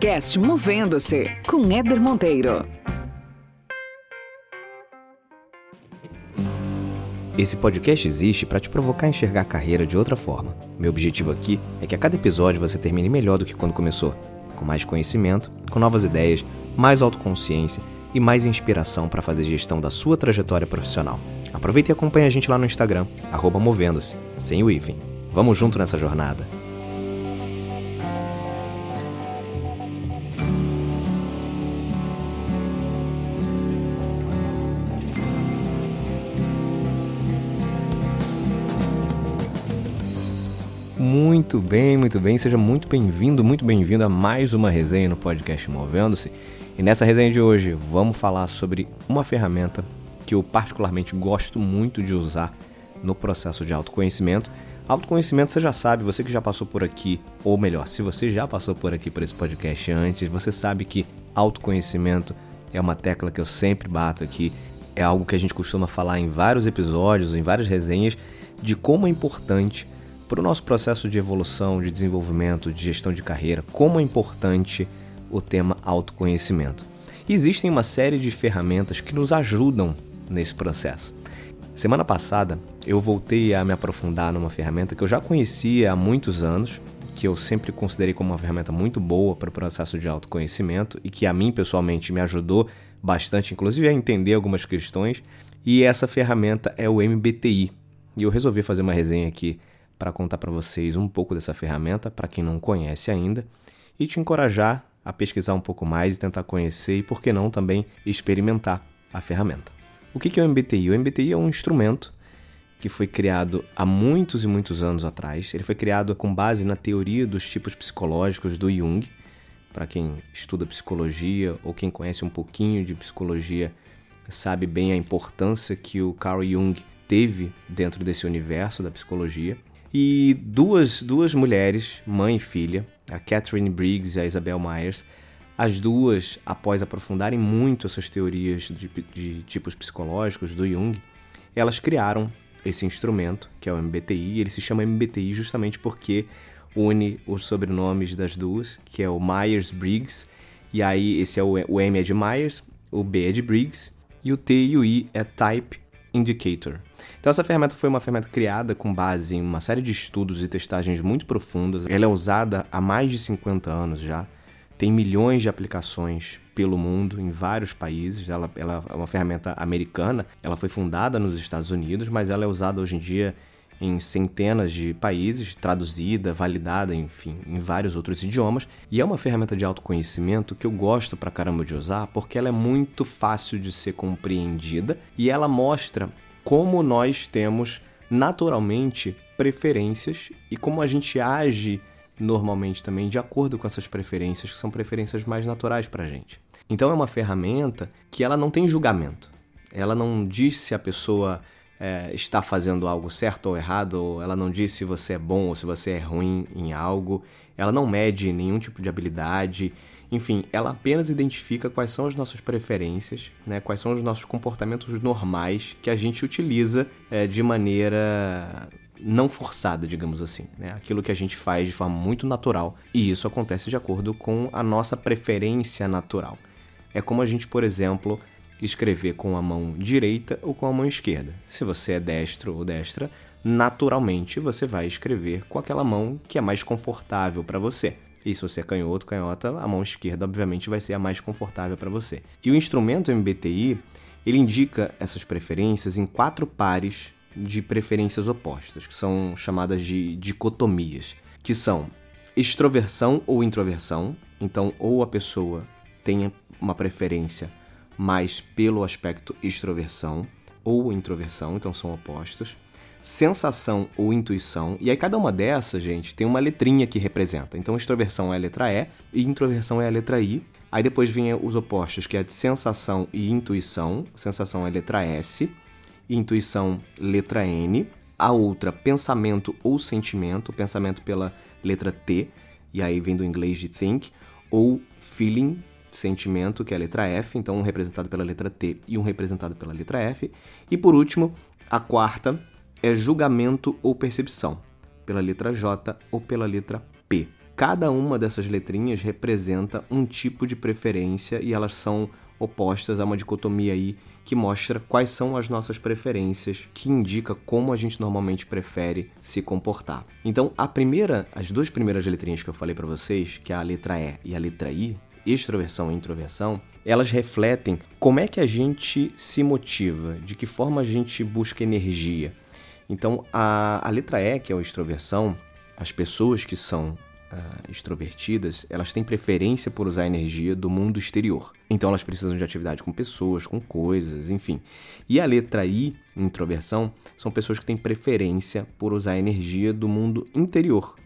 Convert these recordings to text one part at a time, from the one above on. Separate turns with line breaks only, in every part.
podcast Movendo-se com Éder Monteiro.
Esse podcast existe para te provocar a enxergar a carreira de outra forma. Meu objetivo aqui é que a cada episódio você termine melhor do que quando começou, com mais conhecimento, com novas ideias, mais autoconsciência e mais inspiração para fazer gestão da sua trajetória profissional. Aproveita e acompanha a gente lá no Instagram, movendo-se, sem o hífen. Vamos junto nessa jornada. Muito bem, muito bem. Seja muito bem-vindo, muito bem-vindo a mais uma resenha no podcast Movendo-se. E nessa resenha de hoje vamos falar sobre uma ferramenta que eu particularmente gosto muito de usar no processo de autoconhecimento. Autoconhecimento, você já sabe, você que já passou por aqui, ou melhor, se você já passou por aqui por esse podcast antes, você sabe que autoconhecimento é uma tecla que eu sempre bato aqui, é algo que a gente costuma falar em vários episódios, em várias resenhas, de como é importante para o nosso processo de evolução, de desenvolvimento, de gestão de carreira, como é importante o tema autoconhecimento. Existem uma série de ferramentas que nos ajudam nesse processo. Semana passada eu voltei a me aprofundar numa ferramenta que eu já conhecia há muitos anos, que eu sempre considerei como uma ferramenta muito boa para o processo de autoconhecimento e que a mim pessoalmente me ajudou bastante, inclusive a entender algumas questões. E essa ferramenta é o MBTI. E eu resolvi fazer uma resenha aqui para contar para vocês um pouco dessa ferramenta, para quem não conhece ainda, e te encorajar a pesquisar um pouco mais e tentar conhecer e, por que não, também experimentar a ferramenta. O que é o MBTI? O MBTI é um instrumento que foi criado há muitos e muitos anos atrás. Ele foi criado com base na teoria dos tipos psicológicos do Jung. Para quem estuda psicologia ou quem conhece um pouquinho de psicologia, sabe bem a importância que o Carl Jung teve dentro desse universo da psicologia. E duas, duas mulheres, mãe e filha, a Catherine Briggs e a Isabel Myers, as duas, após aprofundarem muito essas teorias de, de tipos psicológicos do Jung, elas criaram esse instrumento, que é o MBTI. Ele se chama MBTI justamente porque une os sobrenomes das duas, que é o Myers-Briggs, e aí esse é o, o M é de Myers, o B é de Briggs, e o T e o I é Type Indicator. Então essa ferramenta foi uma ferramenta criada com base em uma série de estudos e testagens muito profundas. Ela é usada há mais de 50 anos já. Tem milhões de aplicações pelo mundo, em vários países. Ela, ela é uma ferramenta americana. Ela foi fundada nos Estados Unidos, mas ela é usada hoje em dia em centenas de países, traduzida, validada, enfim, em vários outros idiomas. E é uma ferramenta de autoconhecimento que eu gosto pra caramba de usar porque ela é muito fácil de ser compreendida e ela mostra como nós temos naturalmente preferências e como a gente age normalmente também de acordo com essas preferências, que são preferências mais naturais para a gente. Então é uma ferramenta que ela não tem julgamento. Ela não diz se a pessoa é, está fazendo algo certo ou errado, ou ela não diz se você é bom ou se você é ruim em algo, ela não mede nenhum tipo de habilidade, enfim, ela apenas identifica quais são as nossas preferências, né, quais são os nossos comportamentos normais que a gente utiliza é, de maneira não forçada, digamos assim, né? aquilo que a gente faz de forma muito natural e isso acontece de acordo com a nossa preferência natural. É como a gente, por exemplo, escrever com a mão direita ou com a mão esquerda. Se você é destro ou destra, naturalmente você vai escrever com aquela mão que é mais confortável para você. E se você é canhoto, canhota, a mão esquerda obviamente vai ser a mais confortável para você. E o instrumento MBTI, ele indica essas preferências em quatro pares de preferências opostas, que são chamadas de dicotomias, que são extroversão ou introversão. Então, ou a pessoa tem uma preferência mais pelo aspecto extroversão ou introversão, então são opostos. Sensação ou intuição, e aí cada uma dessas, gente, tem uma letrinha que representa. Então, extroversão é a letra E e introversão é a letra I. Aí depois vem os opostos, que é de sensação e intuição. Sensação é a letra S, intuição, letra N. A outra, pensamento ou sentimento, pensamento pela letra T, e aí vem do inglês de think, ou feeling, sentimento, que é a letra F, então um representado pela letra T e um representado pela letra F. E por último, a quarta é julgamento ou percepção, pela letra J ou pela letra P. cada uma dessas letrinhas representa um tipo de preferência e elas são opostas a uma dicotomia aí que mostra quais são as nossas preferências, que indica como a gente normalmente prefere se comportar. Então, a primeira, as duas primeiras letrinhas que eu falei para vocês, que é a letra E e a letra I, extroversão e introversão, elas refletem como é que a gente se motiva, de que forma a gente busca energia. Então, a, a letra E, que é a extroversão, as pessoas que são uh, extrovertidas, elas têm preferência por usar a energia do mundo exterior. Então elas precisam de atividade com pessoas, com coisas, enfim. E a letra I, introversão, são pessoas que têm preferência por usar a energia do mundo interior.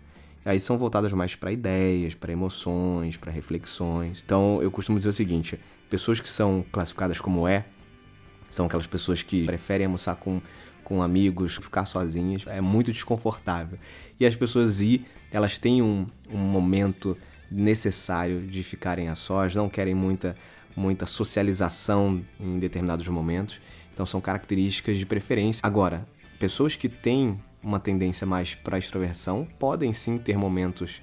Aí são voltadas mais para ideias, para emoções, para reflexões. Então eu costumo dizer o seguinte: pessoas que são classificadas como E são aquelas pessoas que preferem almoçar com com amigos, ficar sozinhas, é muito desconfortável. E as pessoas I, elas têm um, um momento necessário de ficarem a sós, não querem muita, muita socialização em determinados momentos. Então são características de preferência. Agora, pessoas que têm uma tendência mais para extroversão podem sim ter momentos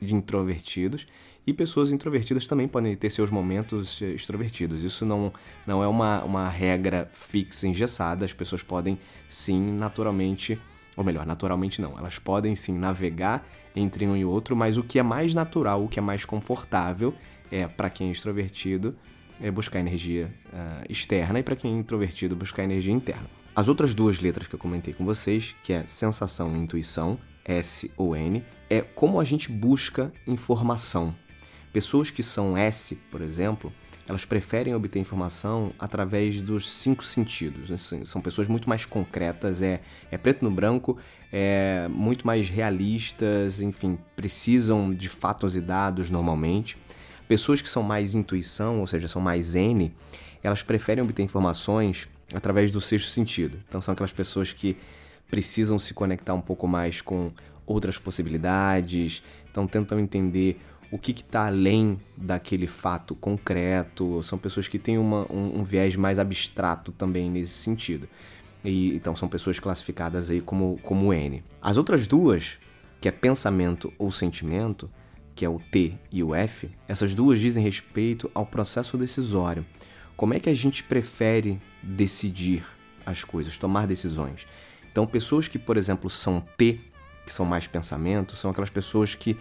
de introvertidos e pessoas introvertidas também podem ter seus momentos eh, extrovertidos. Isso não, não é uma, uma regra fixa, engessada. As pessoas podem sim, naturalmente, ou melhor, naturalmente não, elas podem sim navegar entre um e outro, mas o que é mais natural, o que é mais confortável é para quem é extrovertido é buscar energia uh, externa e para quem é introvertido buscar energia interna. As outras duas letras que eu comentei com vocês, que é sensação e intuição, S ou N, é como a gente busca informação. Pessoas que são S, por exemplo, elas preferem obter informação através dos cinco sentidos. Assim, são pessoas muito mais concretas, é, é preto no branco, é muito mais realistas, enfim, precisam de fatos e dados normalmente. Pessoas que são mais intuição, ou seja, são mais N, elas preferem obter informações através do sexto sentido. Então são aquelas pessoas que precisam se conectar um pouco mais com outras possibilidades, então tentam entender o que está além daquele fato concreto. São pessoas que têm uma, um, um, viés mais abstrato também nesse sentido. E, então são pessoas classificadas aí como, como N. As outras duas, que é pensamento ou sentimento, que é o T e o F, essas duas dizem respeito ao processo decisório. Como é que a gente prefere decidir as coisas, tomar decisões? Então, pessoas que, por exemplo, são P, que são mais pensamento, são aquelas pessoas que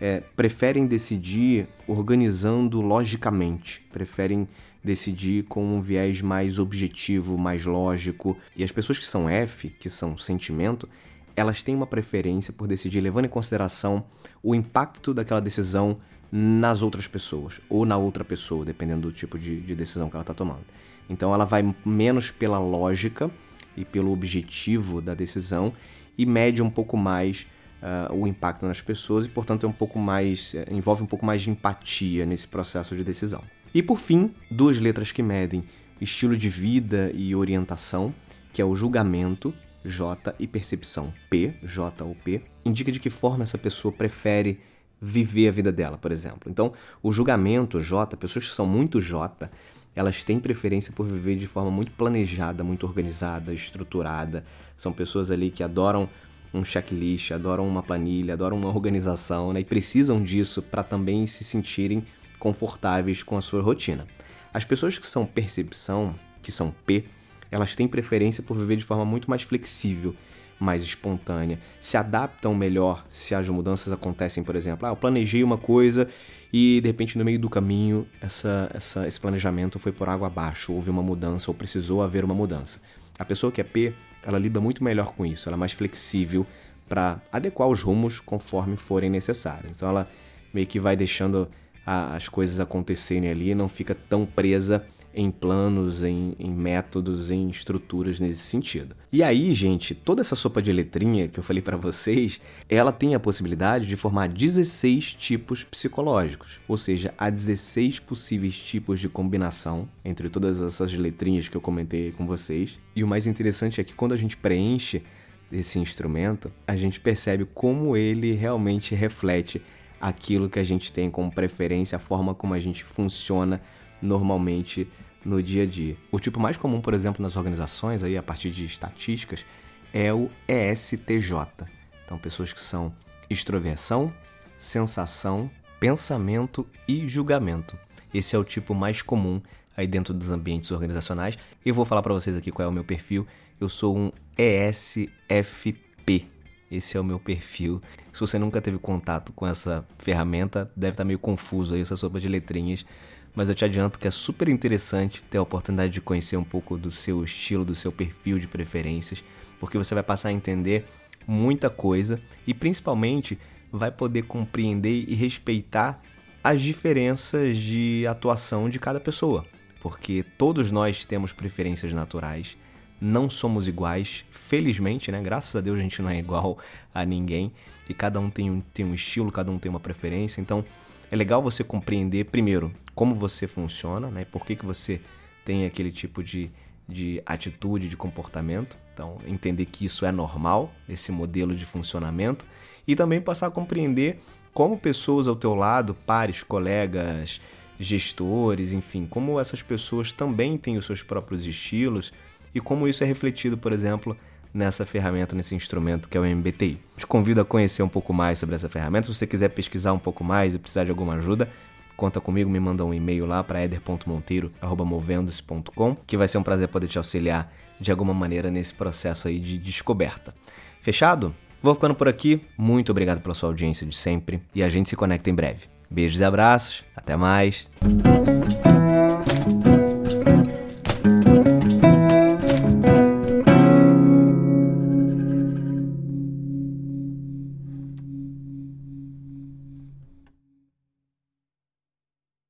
é, preferem decidir organizando logicamente, preferem decidir com um viés mais objetivo, mais lógico. E as pessoas que são F, que são sentimento, elas têm uma preferência por decidir levando em consideração o impacto daquela decisão nas outras pessoas ou na outra pessoa, dependendo do tipo de, de decisão que ela está tomando. Então ela vai menos pela lógica e pelo objetivo da decisão e mede um pouco mais uh, o impacto nas pessoas e, portanto, é um pouco mais uh, envolve um pouco mais de empatia nesse processo de decisão. E por fim, duas letras que medem estilo de vida e orientação, que é o julgamento J e percepção P, J ou P, indica de que forma essa pessoa prefere viver a vida dela, por exemplo. Então, o julgamento J, pessoas que são muito J, elas têm preferência por viver de forma muito planejada, muito organizada, estruturada. São pessoas ali que adoram um checklist, adoram uma planilha, adoram uma organização né? e precisam disso para também se sentirem confortáveis com a sua rotina. As pessoas que são percepção, que são P, elas têm preferência por viver de forma muito mais flexível, mais espontânea, se adaptam melhor se as mudanças acontecem, por exemplo, ah, eu planejei uma coisa e de repente no meio do caminho essa, essa, esse planejamento foi por água abaixo, houve uma mudança ou precisou haver uma mudança. A pessoa que é P, ela lida muito melhor com isso, ela é mais flexível para adequar os rumos conforme forem necessários. Então ela meio que vai deixando a, as coisas acontecerem ali, não fica tão presa em planos, em, em, métodos, em estruturas nesse sentido. E aí, gente, toda essa sopa de letrinha que eu falei para vocês, ela tem a possibilidade de formar 16 tipos psicológicos, ou seja, há 16 possíveis tipos de combinação entre todas essas letrinhas que eu comentei com vocês. E o mais interessante é que quando a gente preenche esse instrumento, a gente percebe como ele realmente reflete aquilo que a gente tem como preferência, a forma como a gente funciona normalmente no dia a dia. O tipo mais comum, por exemplo, nas organizações, aí, a partir de estatísticas, é o ESTJ. Então, pessoas que são extroversão, sensação, pensamento e julgamento. Esse é o tipo mais comum aí dentro dos ambientes organizacionais. Eu vou falar para vocês aqui qual é o meu perfil. Eu sou um ESFP. Esse é o meu perfil. Se você nunca teve contato com essa ferramenta, deve estar meio confuso aí essa sopa de letrinhas, mas eu te adianto que é super interessante ter a oportunidade de conhecer um pouco do seu estilo, do seu perfil de preferências, porque você vai passar a entender muita coisa e principalmente vai poder compreender e respeitar as diferenças de atuação de cada pessoa, porque todos nós temos preferências naturais, não somos iguais, felizmente, né? Graças a Deus a gente não é igual a ninguém e cada um tem um, tem um estilo, cada um tem uma preferência, então é legal você compreender primeiro como você funciona, né? Por que, que você tem aquele tipo de, de atitude, de comportamento. Então, entender que isso é normal, esse modelo de funcionamento, e também passar a compreender como pessoas ao teu lado, pares, colegas, gestores, enfim, como essas pessoas também têm os seus próprios estilos e como isso é refletido, por exemplo, nessa ferramenta, nesse instrumento que é o MBTI. Te convido a conhecer um pouco mais sobre essa ferramenta. Se você quiser pesquisar um pouco mais e precisar de alguma ajuda, conta comigo, me manda um e-mail lá para eder.monteiro@movendo-se.com, que vai ser um prazer poder te auxiliar de alguma maneira nesse processo aí de descoberta. Fechado? Vou ficando por aqui. Muito obrigado pela sua audiência de sempre e a gente se conecta em breve. Beijos e abraços. Até mais.